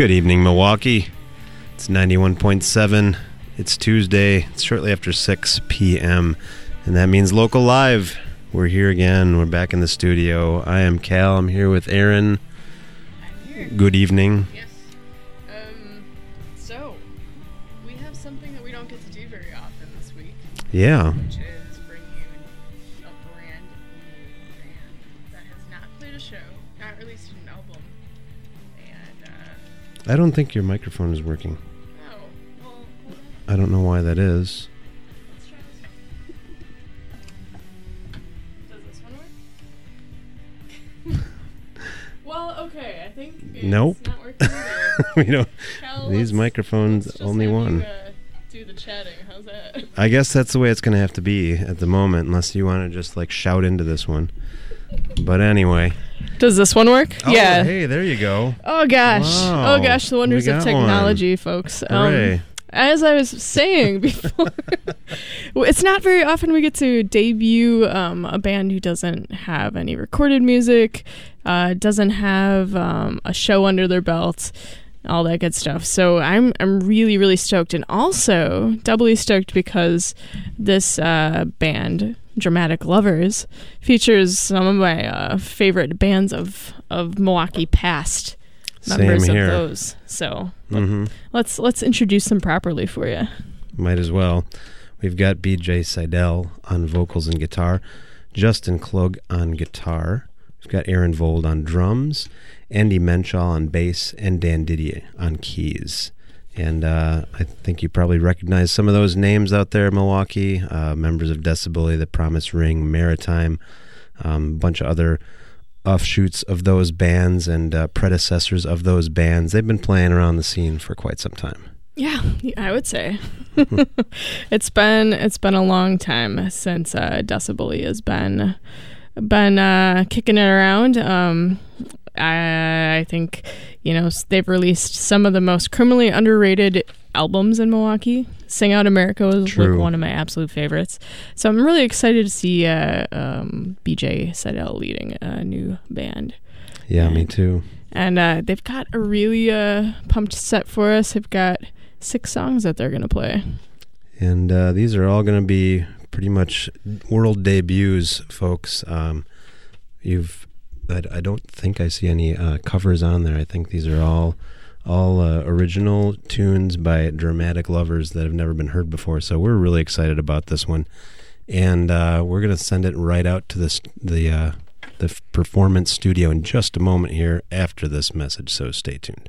Good evening, Milwaukee. It's 91.7. It's Tuesday. It's shortly after 6 p.m. And that means local live. We're here again. We're back in the studio. I am Cal. I'm here with Aaron. Good evening. Yes. Um, so, we have something that we don't get to do very often this week, Yeah. which I don't think your microphone is working. oh, well, hold on, I don't know why that is. let's try this. Does this one work? well, okay, I think it's Nope. not working either. we don't. Cal, These microphones only one. You, uh, do the chatting. How's that? I guess that's the way it's going to have to be at the moment, unless you want to just like shout into this one. But anyway. Does this one work? Oh, yeah. Hey, there you go. Oh gosh. Wow. Oh gosh, the wonders of technology, folks. Um, as I was saying before, it's not very often we get to debut um, a band who doesn't have any recorded music, uh, doesn't have um, a show under their belt, all that good stuff. So I'm I'm really really stoked, and also doubly stoked because this uh, band, Dramatic Lovers, features some of my uh, favorite bands of of Milwaukee past members Same of those. So hmm let's let's introduce them properly for you. Might as well. We've got BJ Seidel on vocals and guitar, Justin Klug on guitar. We've got Aaron Vold on drums, Andy Menchal on bass, and Dan Didier on keys. And uh, I think you probably recognize some of those names out there, Milwaukee. Uh, members of Decibully, The Promise Ring, Maritime, um, a bunch of other offshoots of those bands and uh, predecessors of those bands. They've been playing around the scene for quite some time. Yeah, I would say it's been it's been a long time since uh, Decibully has been been uh, kicking it around. Um, I, I think you know they've released some of the most criminally underrated albums in Milwaukee. Sing Out America was like one of my absolute favorites. So I'm really excited to see uh, um, BJ Seidel leading a new band. Yeah, me too. And uh, they've got a really uh, pumped set for us. They've got six songs that they're going to play. And uh, these are all going to be pretty much world debuts, folks. Um, you've, I, I don't think I see any uh, covers on there. I think these are all all uh, original tunes by dramatic lovers that have never been heard before. So we're really excited about this one, and uh, we're to send it right out to this the uh, the performance studio in just a moment here after this message. So stay tuned.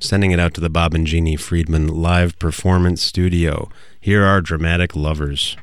sending it out to the Bob and Jeannie Friedman live performance studio. Here are Dramatic Lovers.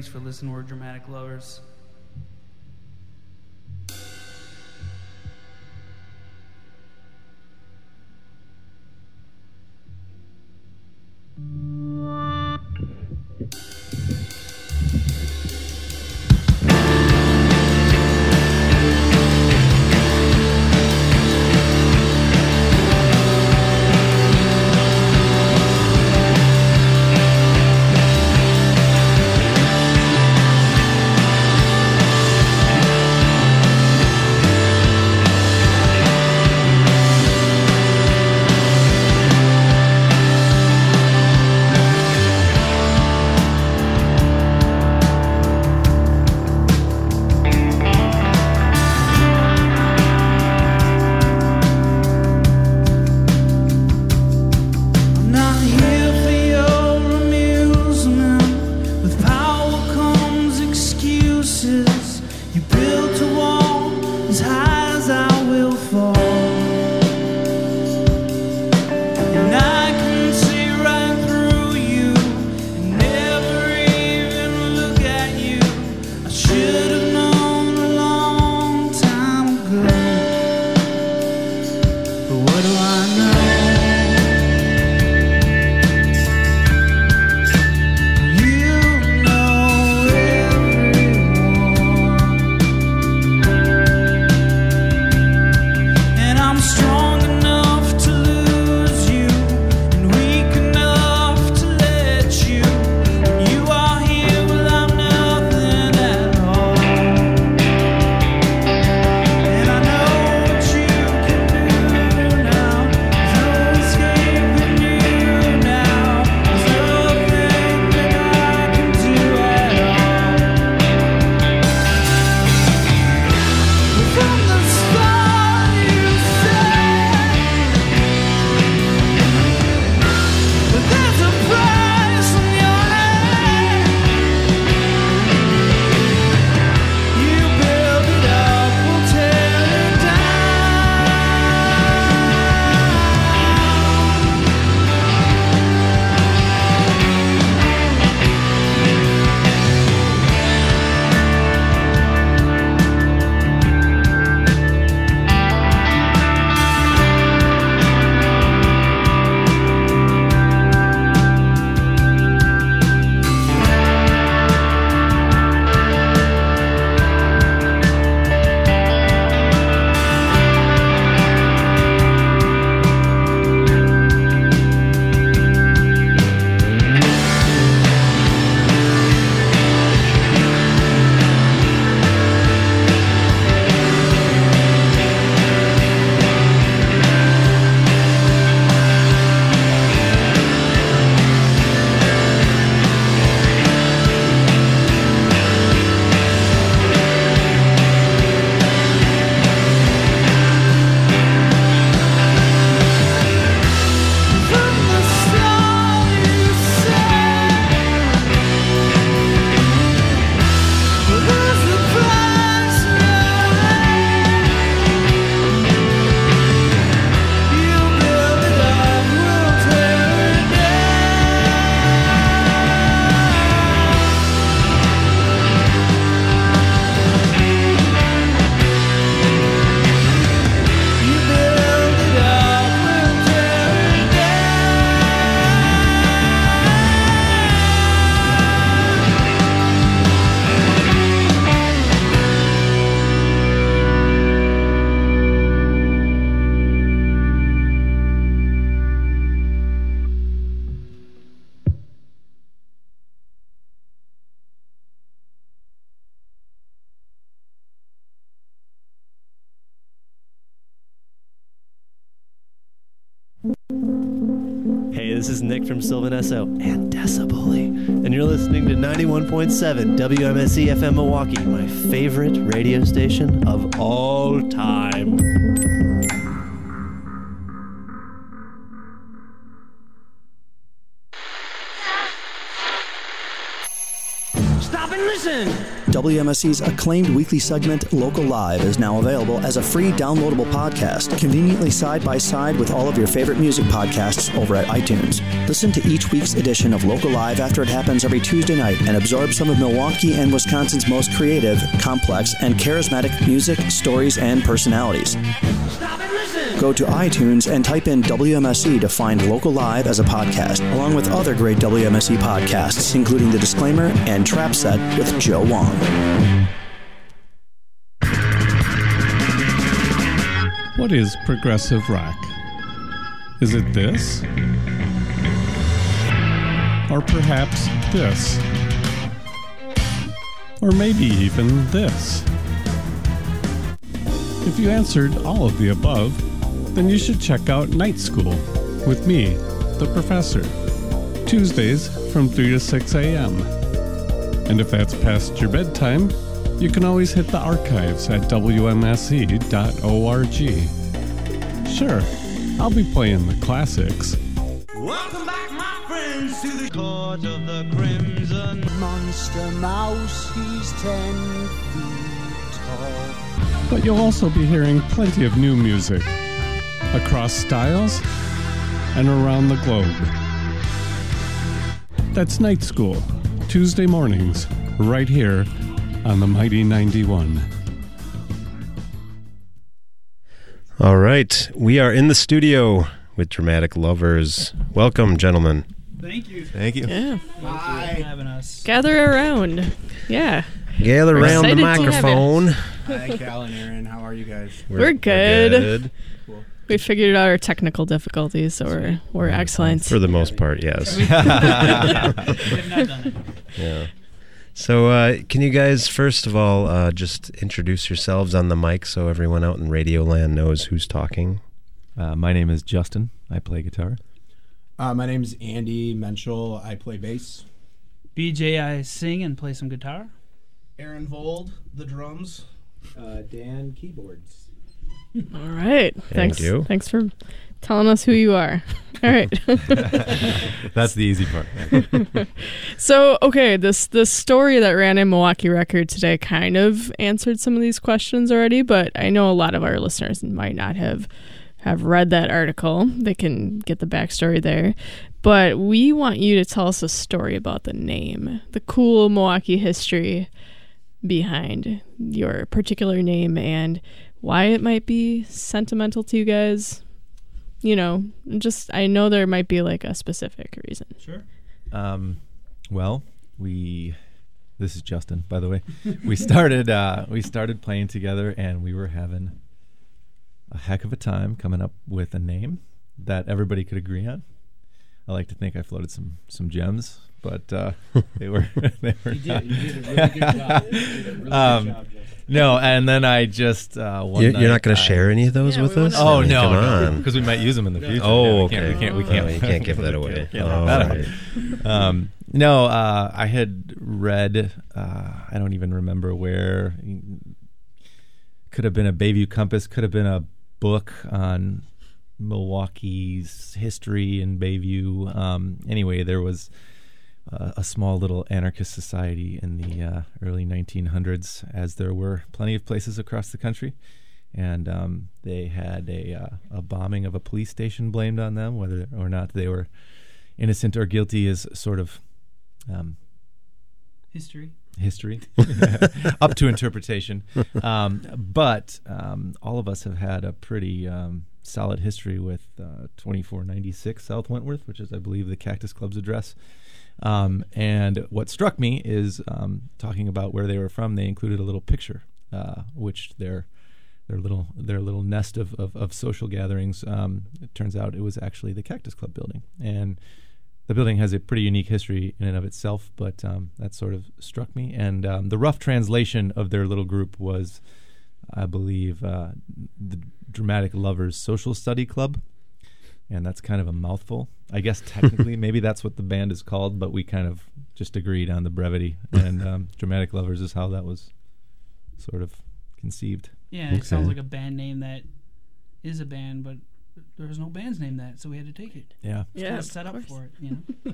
Thanks for listening, we're dramatic lovers. Vanesso and Decibully. And you're listening to 91.7 WMSE FM Milwaukee, my favorite radio station of all time. WMSE's acclaimed weekly segment, Local Live, is now available as a free downloadable podcast, conveniently side by side with all of your favorite music podcasts over at iTunes. Listen to each week's edition of Local Live after it happens every Tuesday night and absorb some of Milwaukee and Wisconsin's most creative, complex, and charismatic music, stories, and personalities. Go to iTunes and type in WMSE to find Local Live as a podcast, along with other great WMSC podcasts, including The Disclaimer and Trap Set with Joe Wong. What is progressive rock? Is it this? Or perhaps this? Or maybe even this? If you answered all of the above, then you should check out Night School with me, the professor, Tuesdays from 3 to 6 a.m. And if that's past your bedtime, you can always hit the archives at wmse.org. Sure, I'll be playing the classics, Welcome back, my friends, to the court of the crimson monster mouse. He's ten feet tall. but you'll also be hearing plenty of new music across styles and around the globe. That's Night School, Tuesday mornings, right here on the Mighty 91. All right, we are in the studio with Dramatic Lovers. Welcome, gentlemen. Thank you. Thank you. Yeah. Thank you for having us. Gather around. Yeah. Gather We're around the excited to have you. microphone. Hi, Cal and Aaron. How are you guys? We're good. good. We figured out our technical difficulties, so we're, we're excellent. For the most part, yes. We have not done it. Yeah. So, uh, can you guys first of all uh, just introduce yourselves on the mic so everyone out in Radio Land knows who's talking? Uh, my name is Justin. I play guitar. Uh, my is Andy Menchal. I play bass. BJ, I sing and play some guitar. Aaron Vold, the drums. Uh, Dan, keyboards. All right. Thanks. you. Thanks for telling us who you are. All right. That's the easy part. so, okay, this this story that ran in Milwaukee Record today kind of answered some of these questions already, but I know a lot of our listeners might not have have read that article. They can get the backstory there. But we want you to tell us a story about the name, the cool Milwaukee history behind your particular name and why it might be sentimental to you guys. You know, just I know there might be like a specific reason. Sure. Um, well, we. This is Justin, by the way. We started. Uh, we started playing together, and we were having a heck of a time coming up with a name that everybody could agree on. I like to think I floated some some gems, but uh, they were they were You did. You did a really good job. You did a really Um, good job, No, and then I just uh, one You're, you're not going to share any of those Yeah, with us? Oh I mean, no, come no, because we might use them in the future. Oh, Yeah, we okay. Can't, we can't. We Oh, can't. you can't give that away. Can't, can't Oh, that right. Um, no, uh, I had read. Uh, I don't even remember where. Could have been a Bayview Compass. Could have been a book on Milwaukee's history in Bayview. Um, anyway, there was uh, a small little anarchist society in the uh, early 1900s, as there were plenty of places across the country. And um, they had a, uh, a bombing of a police station blamed on them, whether or not they were innocent or guilty is sort of um, History. history, up to interpretation. Um, but um, all of us have had a pretty um, solid history with uh, 2496 South Wentworth, which is, I believe, the Cactus Club's address. Um, and what struck me is um, talking about where they were from. They included a little picture, uh, which their their little their little nest of, of, of social gatherings. Um, it turns out it was actually the Cactus Club building, and the building has a pretty unique history in and of itself, but um, that sort of struck me. And um, the rough translation of their little group was, I believe, uh, the Dramatic Lovers Social Study Club. And that's kind of a mouthful. I guess technically, maybe that's what the band is called, but we kind of just agreed on the brevity. And um, Dramatic Lovers is how that was sort of conceived. Yeah, it sounds like a band name that is a band, but there was no band's name that, so we had to take it. Yeah. It's Yeah, kinda set up for it, you know.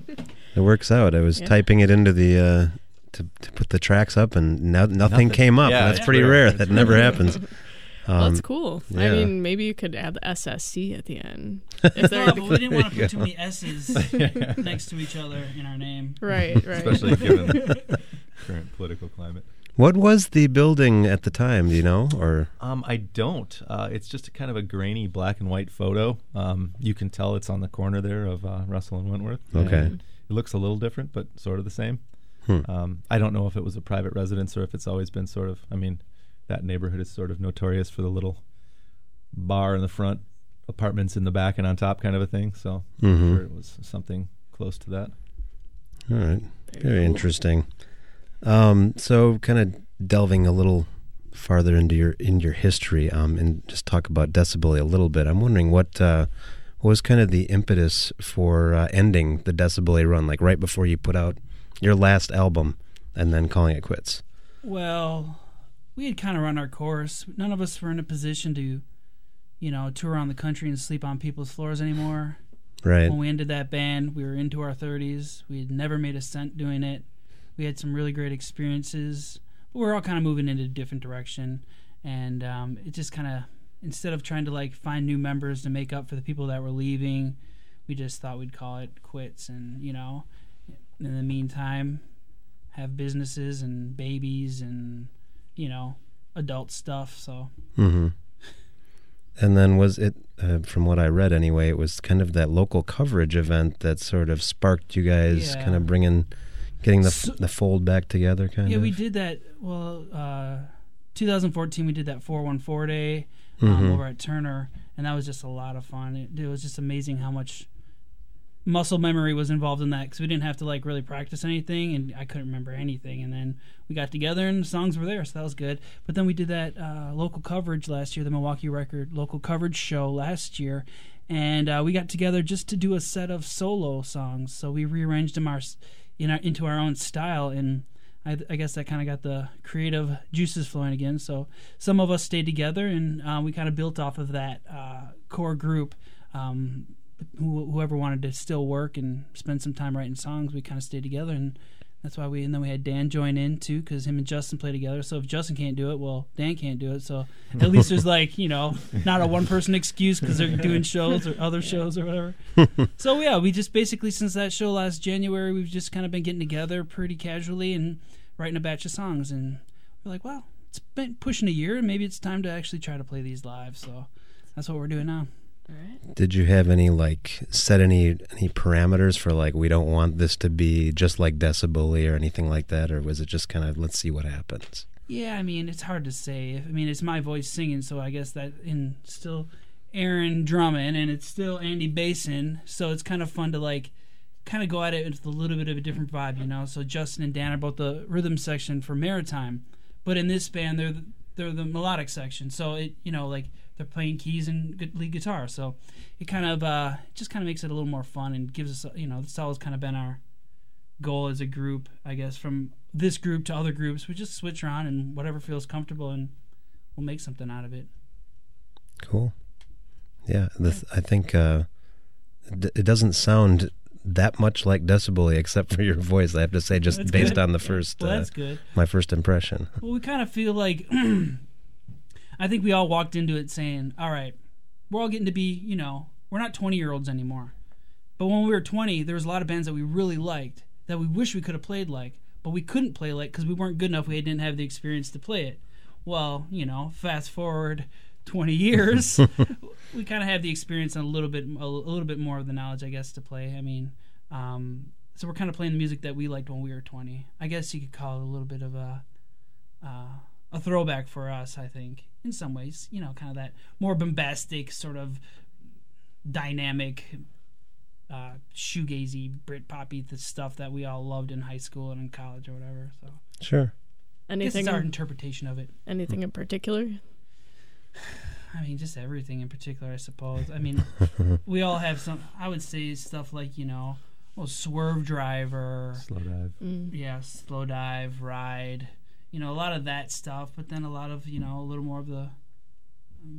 It works out. I was Yeah. typing it into the uh, to, to put the tracks up, and no, nothing, Nothing. came up. Yeah, That's it's pretty rare. rare. It's That never rare. happens. Well, Um, that's cool. I mean, maybe you could add the SSC at the end. If they're Oh, but we didn't want to put too many S's next to each other in our name. right, right. Especially given the current political climate. What was the building at the time? Do you know? Or Um, I don't. Uh, it's just a kind of a grainy black and white photo. Um, you can tell it's on the corner there of uh, Russell and Wentworth. Okay. And It looks a little different, but sort of the same. Hmm. Um, I don't know if it was a private residence or if it's always been sort of. I mean, that neighborhood is sort of notorious for the little bar in the front, apartments in the back and on top, kind of a thing. So Mhm. I'm sure it was something close to that. all right, very interesting. Um, so kind of delving a little farther into your in your history, um, and just talk about Decibully a little bit. I'm wondering what uh, what was kind of the impetus for uh, ending the Decibully run, like right before you put out your last album, and then calling it quits. Well, we had kind of run our course. None of us were in a position to, you know, tour around the country and sleep on people's floors anymore. Right. When we ended that band, we were into our 30s. We had never made a cent doing it. We had some really great experiences. But we were all kind of moving in a different direction. And um, it just kind of, instead of trying to like find new members to make up for the people that were leaving, we just thought we'd call it quits. And, you know, in the meantime, have businesses and babies and, you know, adult stuff. So Mm-hmm. And then was it, uh, from what I read anyway, it was kind of that local coverage event that sort of sparked you guys, Yeah. kind of bringing, getting the So- the fold back together, kind yeah, of. Yeah, we did that. Well, uh, 2014, we did that 414 day um, Mhm. over at Turner, and that was just a lot of fun. It, it was just amazing how much muscle memory was involved in that because we didn't have to like really practice anything, and I couldn't remember anything. And then we got together, and the songs were there, so that was good. But then we did that uh, local coverage last year, the Milwaukee Record local coverage show last year. And uh, we got together just to do a set of solo songs. So we rearranged them our, in our, into our own style, and I, I guess that kind of got the creative juices flowing again. So some of us stayed together, and uh, we kind of built off of that uh, core group. Um, whoever wanted to still work and spend some time writing songs, we kind of stayed together, and that's why we. And then we had Dan join in too, because him and Justin play together. So if Justin can't do it, well, Dan can't do it. So at least there's like you know not a one person excuse because they're doing shows or other shows or whatever. so yeah, we just basically since that show last January, we've just kind of been getting together pretty casually and writing a batch of songs, and we're like, wow, it's been pushing a year, and maybe it's time to actually try to play these live. So that's what we're doing now. Did you have any like set any any parameters for like we don't want this to be just like Decibully or anything like that, or was it just kind of let's see what happens? Yeah, I mean, it's hard to say. I mean, it's my voice singing, so I guess that in still Aaron drumming, and it's still Andy bassin, so it's kind of fun to like kind of go at it with a little bit of a different vibe, you know. So Justin and Dan are both the rhythm section for Maritime, but in this band they're the, they're the melodic section. So it you know like they're playing keys and lead guitar, so it kind of uh, just kind of makes it a little more fun and gives us you know that's always kind of been our goal as a group, I guess, from this group to other groups. We just switch around and whatever feels comfortable, and we'll make something out of it. Cool. Yeah, this, I think uh, it doesn't sound that much like Decibully except for your voice. I have to say, just That's based good. on the first, Well, uh, that's good. my first impression. Well, we kind of feel like I think we all walked into it saying, "All right, we're all getting to be, you know, we're not 20 year olds anymore." But when we were 20, there was a lot of bands that we really liked that we wish we could have played like, but we couldn't play like because we weren't good enough. We didn't have the experience to play it. Well, you know, fast forward 20 years, we kind of have the experience and a little bit, a little bit more of the knowledge, I guess, to play. I mean, um, so we're kind of playing the music that we liked when we were 20. I guess you could call it a little bit of a uh, a throwback for us, I think, in some ways. You know, kind of that more bombastic sort of dynamic, uh, shoegazy, Brit poppy the stuff that we all loved in high school and in college or whatever. So, Sure. Anything it's our interpretation of it. Anything in particular? I mean, just everything in particular, I suppose. I mean, we all have some. I would say stuff like you know, well, Swervedriver, Slow dive. Mm. yeah, Slowdive, ride. You know, a lot of that stuff, but then a lot of you know, a little more of the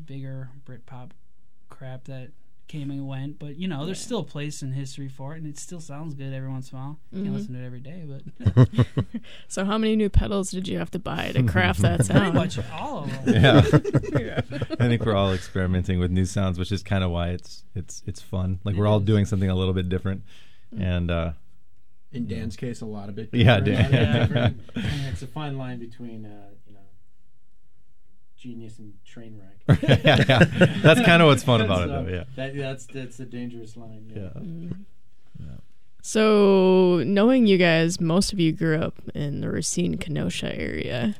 bigger Britpop crap that came and went. But you know, there's still a place in history for it, and it still sounds good every once in a while. You Can't listen to it every day, but So how many new pedals did you have to buy to craft that pretty sound? much all of them. Yeah. I think we're all experimenting with new sounds, which is kind of why it's it's it's fun. Like we're all doing something a little bit different, and uh, In Dan's case, a lot of it. Yeah, Dan. a different. It's a fine line between, uh, you know, genius and train wreck. Yeah, yeah. That's kinda what's fun about it, though, yeah. That, that's that's a dangerous line. Yeah. Mm. So, knowing you guys, most of you grew up in the Racine Kenosha area.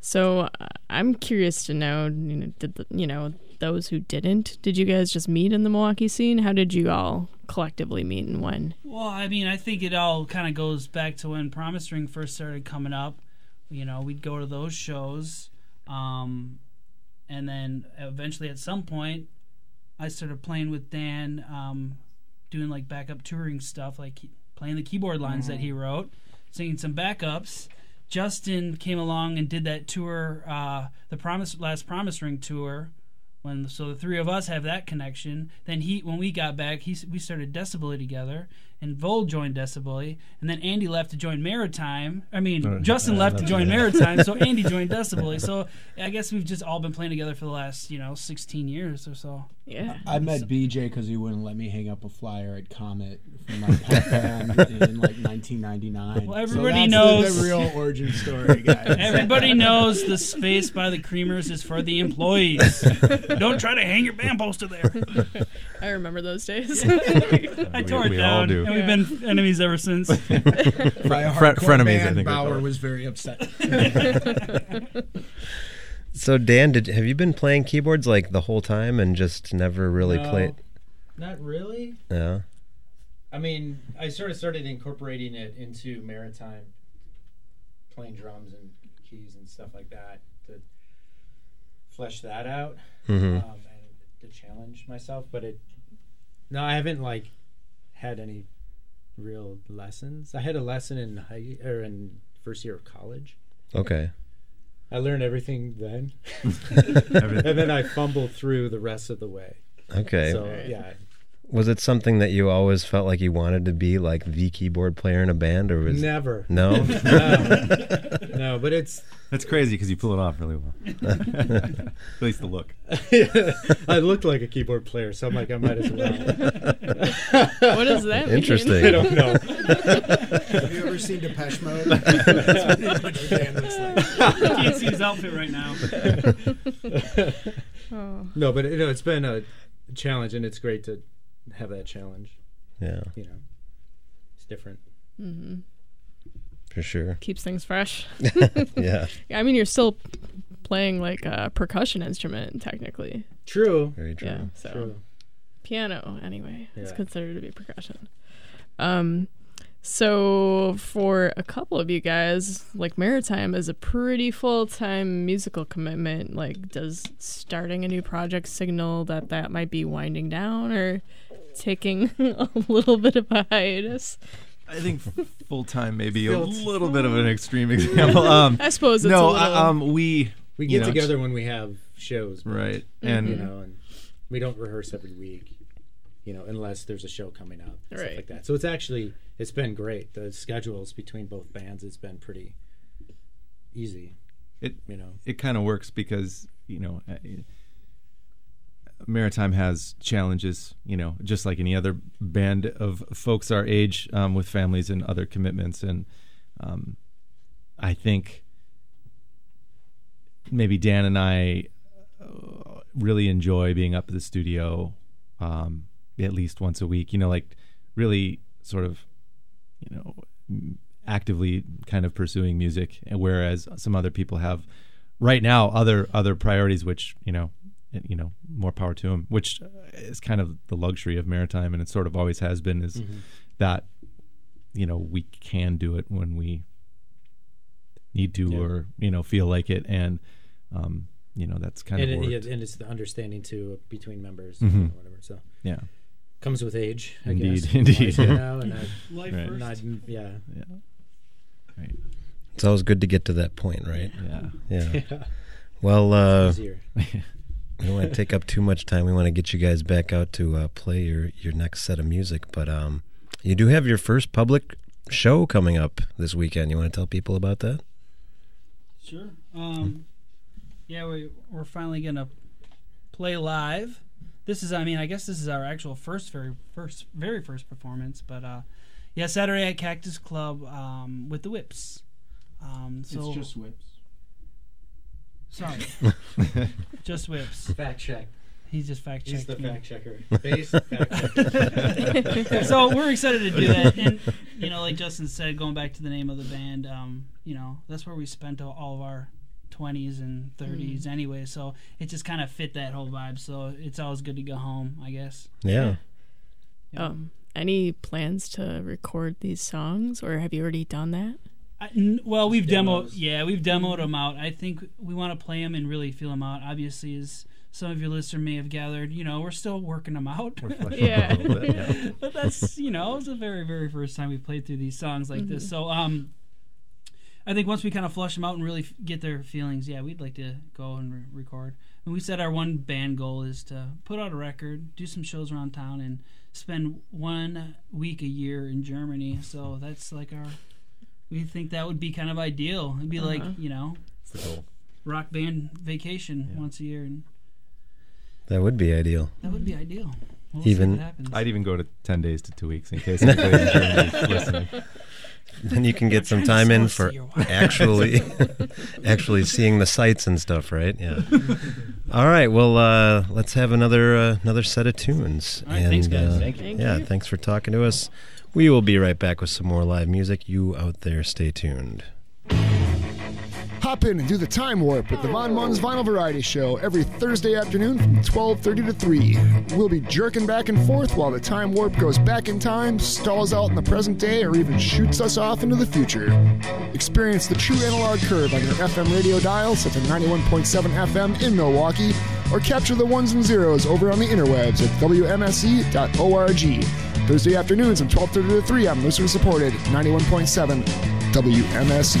So, uh, I'm curious to know, you know, did the, you know those who didn't? Did you guys just meet in the Milwaukee scene? How did you all collectively meet and when? Well, I mean, I think it all kind of goes back to when Promise Ring first started coming up. You know, we'd go to those shows, um, and then eventually, at some point, I started playing with Dan, um, doing like backup touring stuff, like playing the keyboard lines that he wrote, singing some backups. Justin came along and did that tour, uh, the Promise Last Promise Ring tour. When so the three of us have that connection. Then he, when we got back, he we started Decibully together, and Vold joined Decibully, and then Andy left to join Maritime. I mean, Uh, Justin uh, left to join right. Maritime, so Andy joined Decibully. So I guess we've just all been playing together for the last you know 16 years or so. Yeah. I met BJ because he wouldn't let me hang up a flyer at Comet from my punk band in like 1999. Well, So everybody that's knows the, the real origin story, guys. Everybody knows the space by the creamers is for the employees. Don't try to hang your band poster there. I remember those days. I tore it we all do. And we've been enemies ever since. My Fre- hardcore frenemies, I think Bauer was very upset. So Dan, did have you been playing keyboards like the whole time and just never really No, played? Not really. Yeah. I mean, I sort of started incorporating it into maritime, playing drums and keys and stuff like that to flesh that out mm-hmm. um, and to challenge myself. But it, no, I haven't like had any real lessons. I had a lesson in high or in first year of college. Okay. I learned everything then, Everything. and then I fumbled through the rest of the way. Okay. So yeah, Was it something that you always felt like you wanted to be like the keyboard player in a band, or was never. No. no, no, but it's That's crazy because you pull it off really well. At least the look. I looked like a keyboard player, so I'm like, I might as well. What does that mean? Interesting. I don't know. Have you ever seen Depeche Mode? That's pretty much what Dan looks like. You can't see his outfit right now. Oh. No, but you know, it's been a challenge, and it's great to have that challenge. Yeah, You know, it's different. hmm for sure. Keeps things fresh. Yeah. Yeah. I mean, you're still playing like a percussion instrument, technically. True. Very true. Yeah. So True. piano, anyway, is Yeah. considered to be percussion. Um, so for a couple of you guys, like Maritime is a pretty full time musical commitment. Like, does starting a new project signal that that might be winding down or taking a little bit of a hiatus? I think full time maybe a little bit of an extreme example. Um, I suppose it's no, a little. I- um, we We get know, together when we have shows, but, right, and You know, and we don't rehearse every week. You know, unless there's a show coming up, and Right. stuff like that. So it's actually it's been great. The schedules between both bands has been pretty easy. it You know, it kind of works because you know uh, maritime has challenges you know just like any other band of folks our age um, with families and other commitments and um, i think maybe dan and i uh, really enjoy being up at the studio um, at least once a week you know like really sort of you know actively kind of pursuing music whereas some other people have right now other other priorities which you know you know more power to them which is kind of the luxury of maritime and it sort of always has been is that you know we can do it when we need to Yeah. or you know feel like it and um you know that's kind and, of it, and it's the understanding too between members Mhm. or whatever. So yeah comes with age, I Indeed, guess. indeed. You know, and I, Life Right. first. not, yeah, yeah right It's always good to get to that point, right? yeah Yeah. yeah. Well, uh, we don't want to take up too much time. We want to get you guys back out to uh, play your your next set of music. But um, you do have your first public show coming up this weekend. You want to tell people about that? Sure. Um, yeah, we we're finally gonna play live. This is, I mean, I guess this is our actual first, very first, very first performance. But uh, yeah, Saturday at Cactus Club um, with the Whips. Um, so it's just whips. sorry, just Whips. Fact check. He's just fact checking. He's the fact checker. Base fact checker. so we're excited to do that, and you know, like Justin said, going back to the name of the band, um, you know, that's where we spent all- all of our 20s and 30s anyway. So it just kind of fit that whole vibe. So it's always good to go home, I guess. Yeah. Um, any plans to record these songs, or have you already done that? I, n- well, we've demoed, yeah, we've demoed them out. I think we want to play them and really feel them out. Obviously, as some of your listeners may have gathered, you know, we're still working them out. We're Yeah. it out a little bit, yeah. but that's you know, it was the very very first time we played through these songs like this. So um, I think once we kind of flush them out and really f- get their feelings, yeah, we'd like to go and re- record. And we said our one band goal is to put out a record, do some shows around town, and spend one week a year in Germany. So that's like our. We think that would be kind of ideal. It'd be like Uh-huh. you know, the goal. rock band vacation once a year, and That would be ideal. that would be ideal. We'll Even- see what happens. I'd even go to 10 days to two weeks in case anybody in Germany is listening. Then you can get some time in for us to your wife. actually actually seeing the sights and stuff, right? Yeah. All right. Well, uh, let's have another uh, another set of tunes. All right, thanks, guys. uh, Thank you. yeah, you. thanks for talking to us. We will be right back with some more live music. You out there, stay tuned. Hop in and do the time warp with the Von Mun's Vinyl Variety Show every Thursday afternoon from 12:30 to 3. We'll be jerking back and forth while the time warp goes back in time, stalls out in the present day, or even shoots us off into the future. Experience the true analog curve on your FM radio dial set to 91.7 FM in Milwaukee, or capture the ones and zeros over on the interwebs at wmse.org. Thursday afternoons from 12:30 to 3 on listener supported 91.7 WMSE.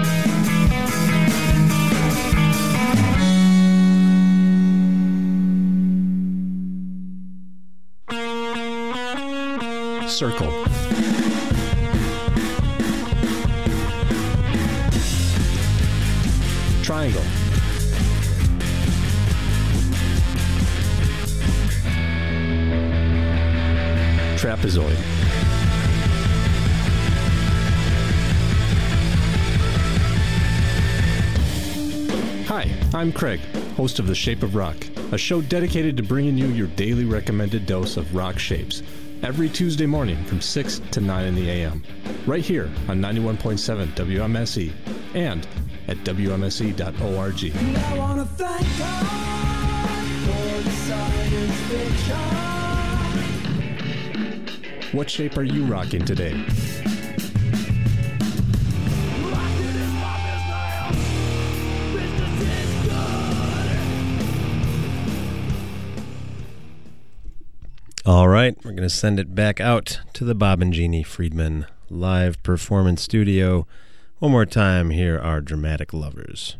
Circle. Triangle. Trapezoid. Hi, I'm Craig, host of The Shape of Rock, a show dedicated to bringing you your daily recommended dose of rock shapes every Tuesday morning from 6 to 9 in the a.m. right here on 91.7 WMSE and at WMSE.org. I wanna thank God for the science fiction. What shape are you rocking today? All right, we're going to send it back out to the Bob and Jeannie Friedman live performance studio. One more time, here are Dramatic Lovers.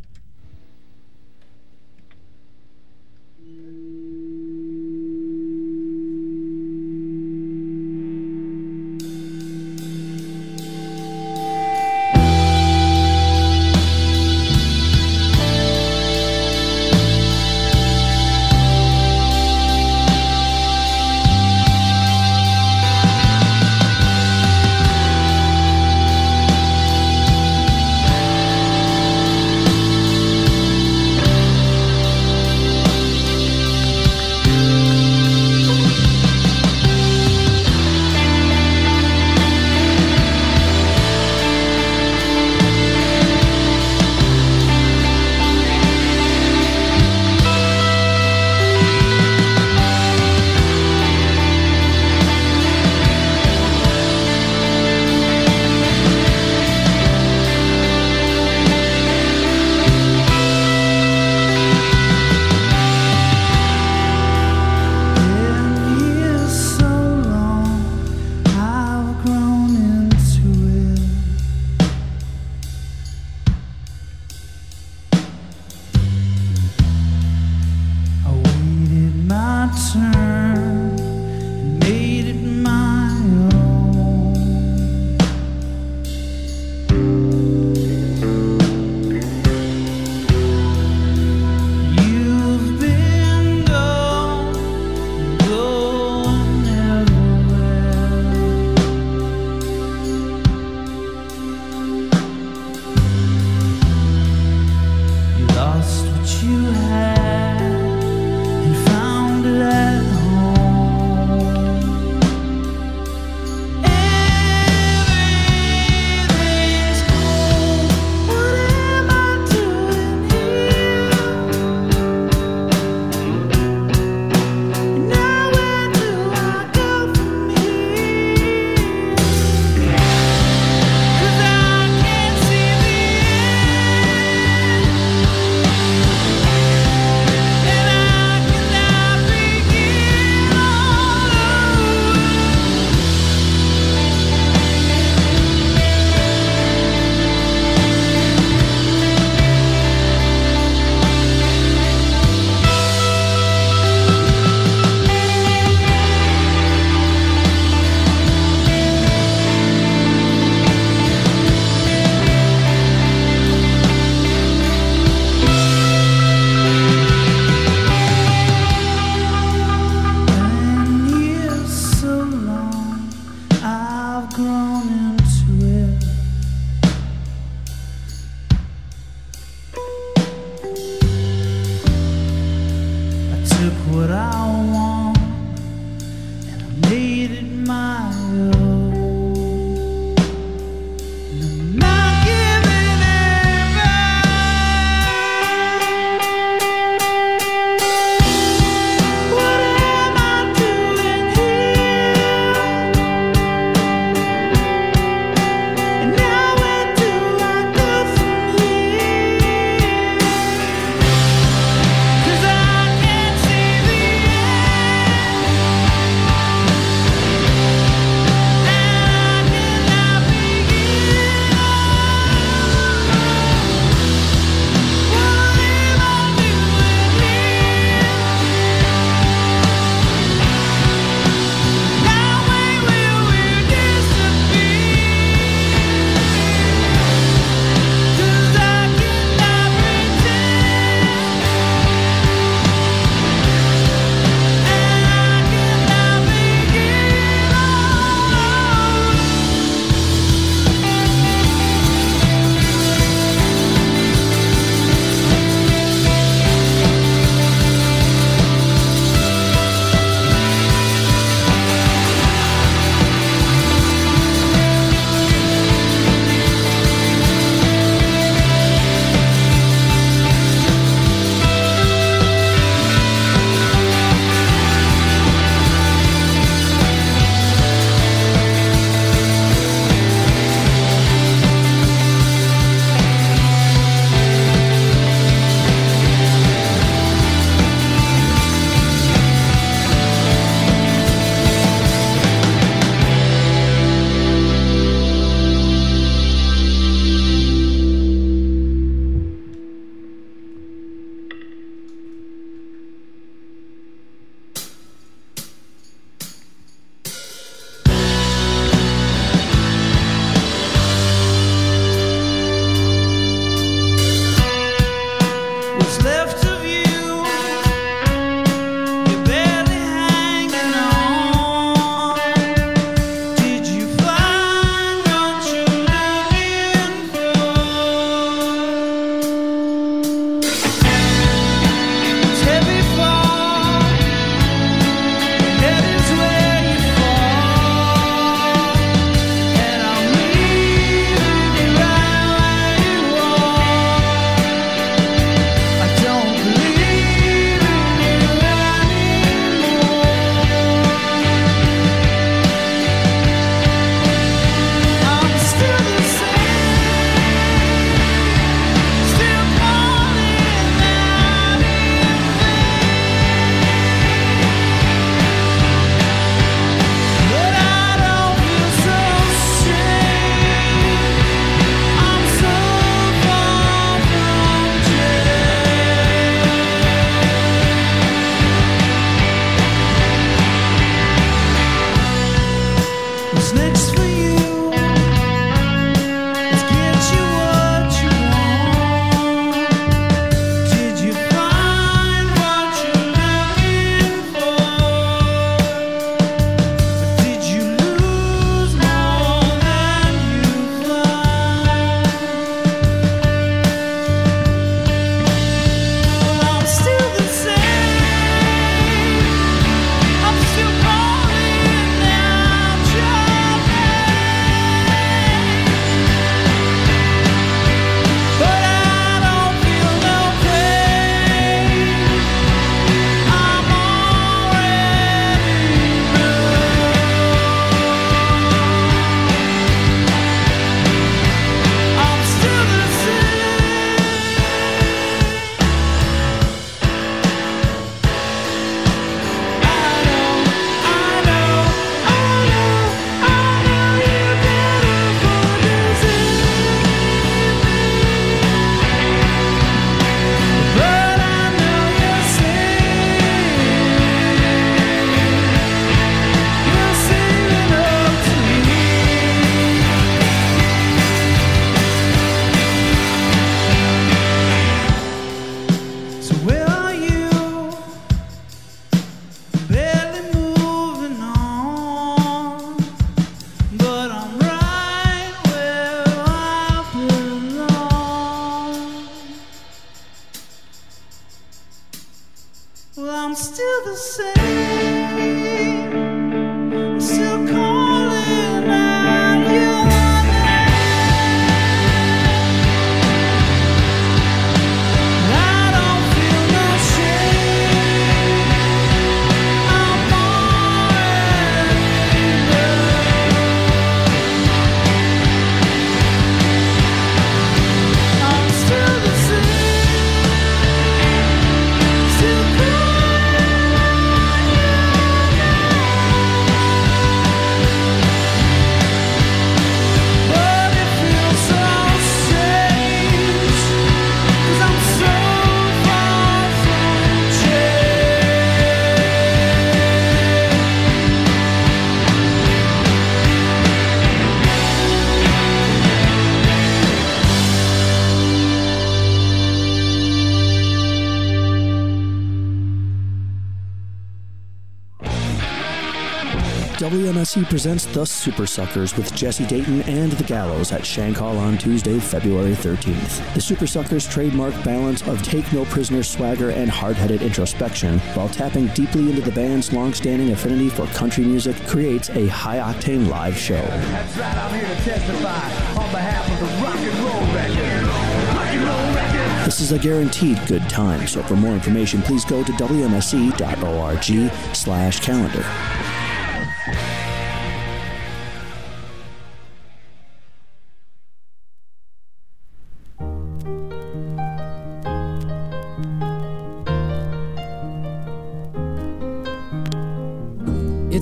WMSE presents The Supersuckers with Jesse Dayton and The Gallows at Shank Hall on Tuesday, February 13th. The Supersuckers' trademark balance of take no prisoner swagger and hard headed introspection, while tapping deeply into the band's long standing affinity for country music, creates a high octane live show. That's right, I'm here to testify on behalf of the rock and roll record. Rock and roll record. This is a guaranteed good time, so for more information, please go to wmse.org slash calendar.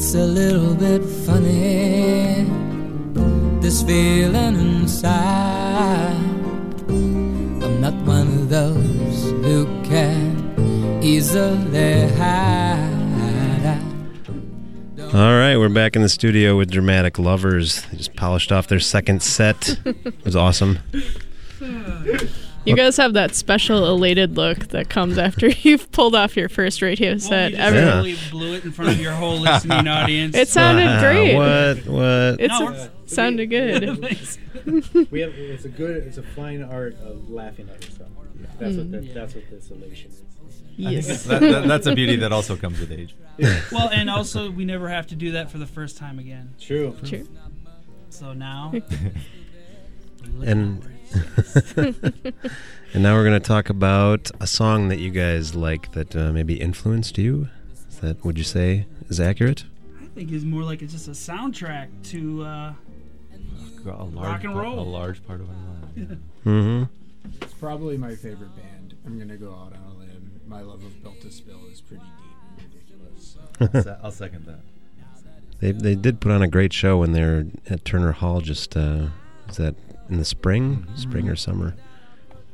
It's a little bit funny, this feeling inside. I'm not one of those who can easily hide. All right, we're back in the studio with Dramatic Lovers. They just polished off their second set. it was awesome. You guys have that special elated look that comes after you've pulled off your first radio set You ever. just totally blew it in front of your whole listening audience. It sounded great. What? What? It No, s- sounded good. we have it's a good it's a fine art of laughing at yourself. That's what mm. the, that's what this elation is. I think it's- that- that- that's a beauty that also comes with age. well, and also we never have to do that for the first time again. True. True. So now, and and now we're going to talk about a song that you guys like that uh, maybe influenced you. Is that would you say is accurate? I think it's more like it's just a soundtrack to uh, A large rock and part- roll. a large part of my life. yeah. Mm-hmm. It's probably my favorite band. I'm gonna go out on a limb. My love of Built to Spill is pretty deep and ridiculous. So. I'll I'll second that. They they did put on a great show when they were at Turner Hall. Just uh, was that in the spring, spring or summer?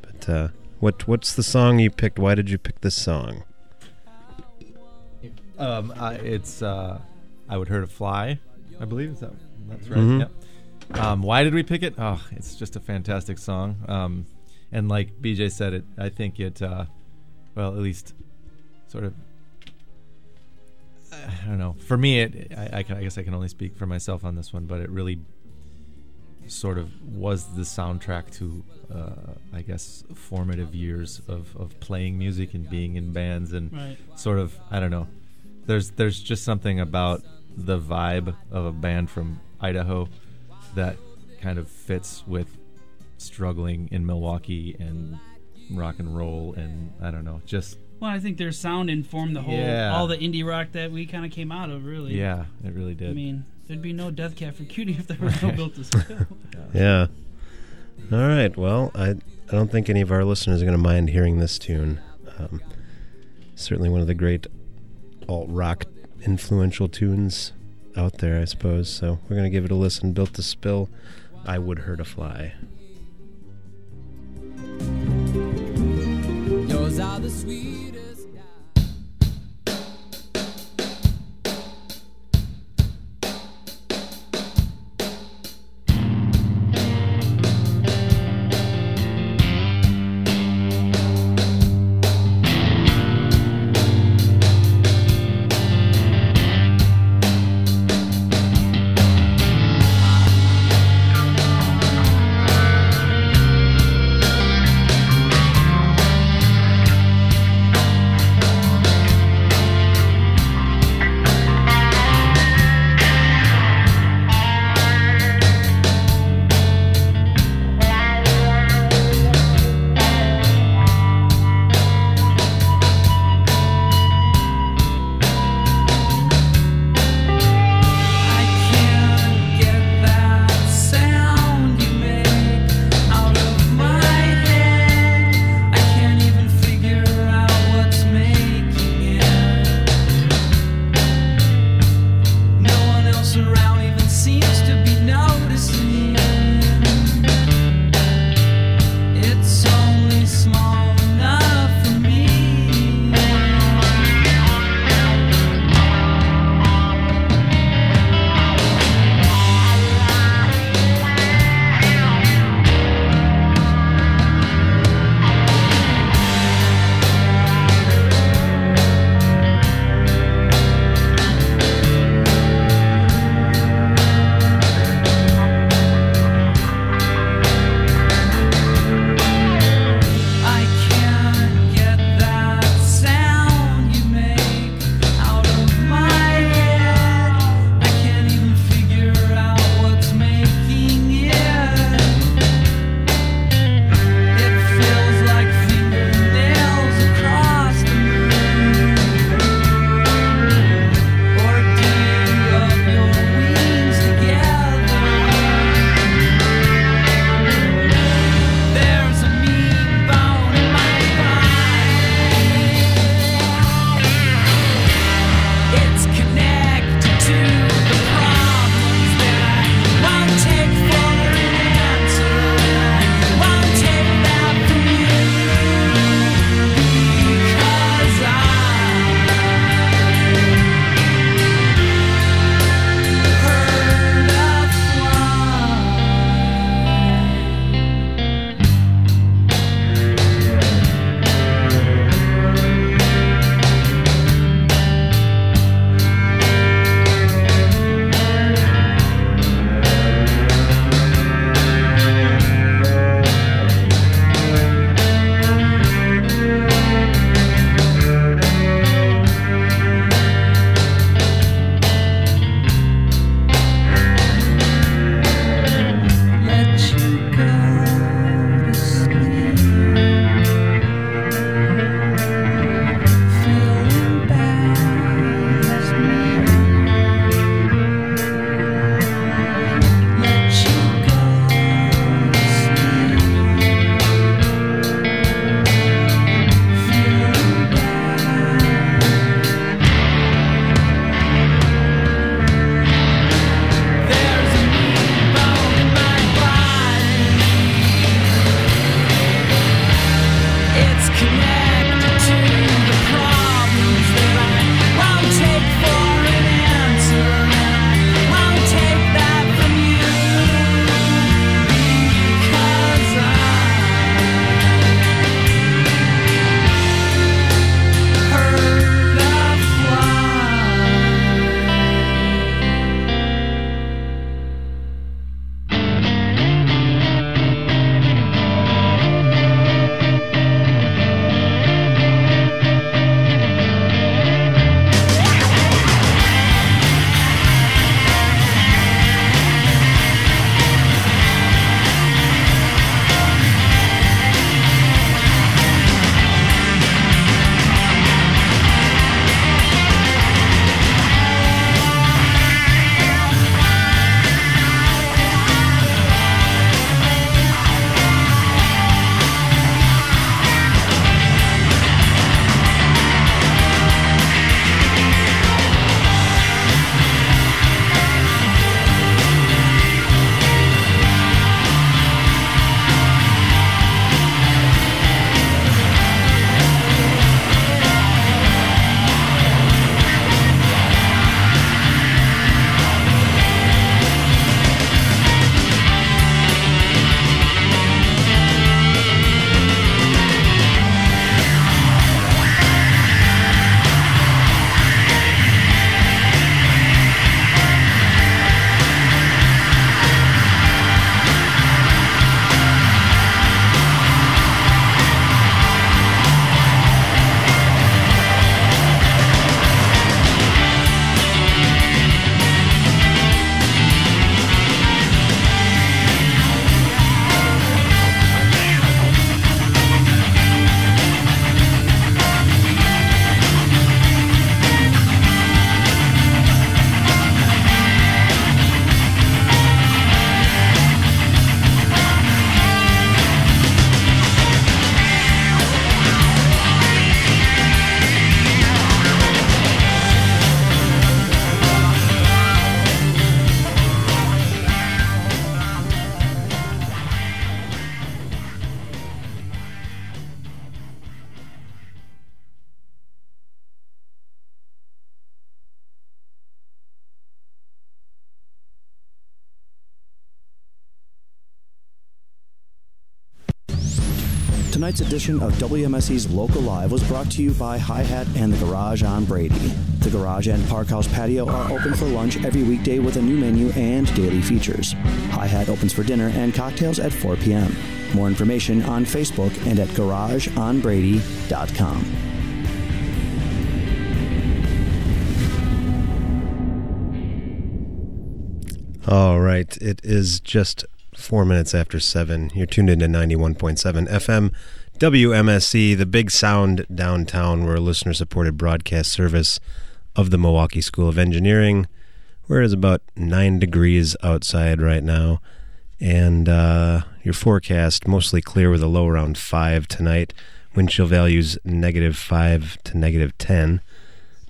But uh, what what's the song you picked? Why did you pick this song? Um, I, it's uh, I would hurt a fly. I believe is that that's right. Mhm. Yep. Um, why did we pick it? Oh, it's just a fantastic song. Um, and like BJ said, it. I think it. Uh, well, at least, sort of. I don't know. For me, it. I, I, can, I guess I can only speak for myself on this one, but it really sort of was the soundtrack to, uh, I guess, formative years of, of playing music and being in bands and Right. sort of I don't know. There's there's just something about the vibe of a band from Idaho that kind of fits with struggling in Milwaukee and rock and roll and I don't know, just well, I think their sound informed the whole Yeah. all the indie rock that we kind of came out of. Really, yeah, it really did. I mean, there'd be no Death Cab for Cutie if there was no Built to Spill. Yeah. All right. Well, I I don't think any of our listeners are going to mind hearing this tune. Um, certainly one of the great alt rock influential tunes out there, I suppose. So we're going to give it a listen. Built to Spill. I would hurt a fly. Yours are the sweetest. Tonight's edition of WMSE's Local Live was brought to you by Hi Hat and the Garage on Brady. The Garage and Park House patio are open for lunch every weekday with a new menu and daily features. Hi Hat opens for dinner and cocktails at 4 p.m. More information on Facebook and at garageonbrady.com. All right. It is just four minutes after seven. You're tuned into 91.7 FM, WMSE, the big sound downtown. We're a listener supported broadcast service of the Milwaukee School of Engineering, where it is about nine degrees outside right now. And uh, your forecast mostly clear with a low around five tonight. Wind chill values negative five to negative 10.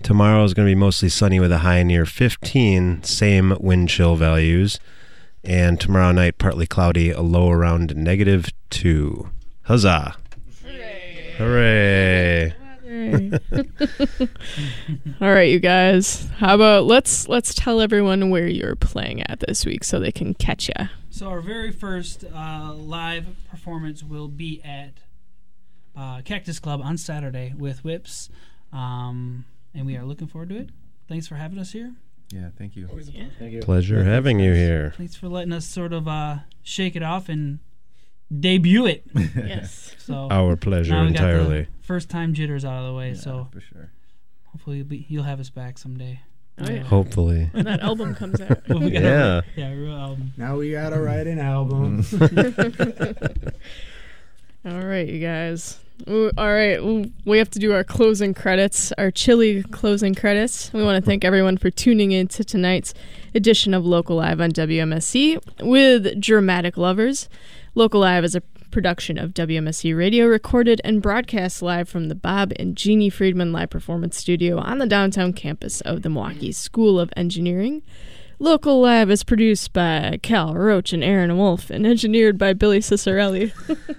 Tomorrow is going to be mostly sunny with a high near 15, same wind chill values. And tomorrow night, partly cloudy, a low around negative 2. Huzzah! Hooray! Hooray. All right, you guys. How about let's let's tell everyone where you're playing at this week so they can catch you. So our very first uh, live performance will be at uh, Cactus Club on Saturday with Whips, um, and we are looking forward to it. Thanks for having us here. Yeah, thank you. Thank you. Pleasure having you here. Thanks for letting us sort of uh, shake it off and debut it. Yes. So Our pleasure now we got the entirely. First time jitters out of the way, so for sure. hopefully you'll, be, you'll have us back someday. Oh, yeah. Hopefully. When that album comes out. Well, we gotta- Yeah. yeah, real album. Now we gotta write an album. All right, you guys. All right, we have to do our closing credits, our chilly closing credits. We want to thank everyone for tuning in to tonight's edition of Local Live on WMSE with Dramatic Lovers. Local Live is a production of WMSE Radio, recorded and broadcast live from the Bob and Jeannie Friedman Live Performance Studio on the downtown campus of the Milwaukee School of Engineering. Local Live is produced by Cal Roach and Aaron Wolf and engineered by Billy Cicerelli.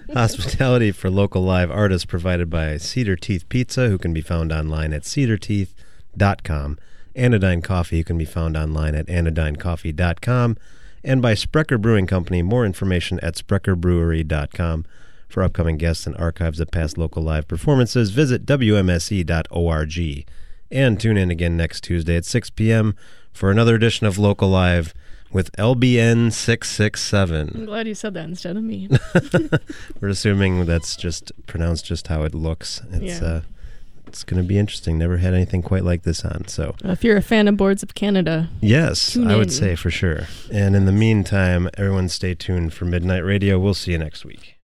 Hospitality for local live artists provided by Cedar Teeth Pizza, who can be found online at cedarteeth.com. Anodyne Coffee, who can be found online at anodynecoffee.com. And by Sprecher Brewing Company, more information at sprecherbrewery.com. For upcoming guests and archives of past local live performances, visit WMSE.org. And tune in again next Tuesday at 6 p.m. for another edition of Local Live with LBN 667. I'm glad you said that instead of me. We're assuming that's just pronounced just how it looks. It's Yeah. uh it's going to be interesting. Never had anything quite like this on. So, if you're a fan of Boards of Canada, yes, I would in. say for sure. And in the meantime, everyone stay tuned for Midnight Radio. We'll see you next week.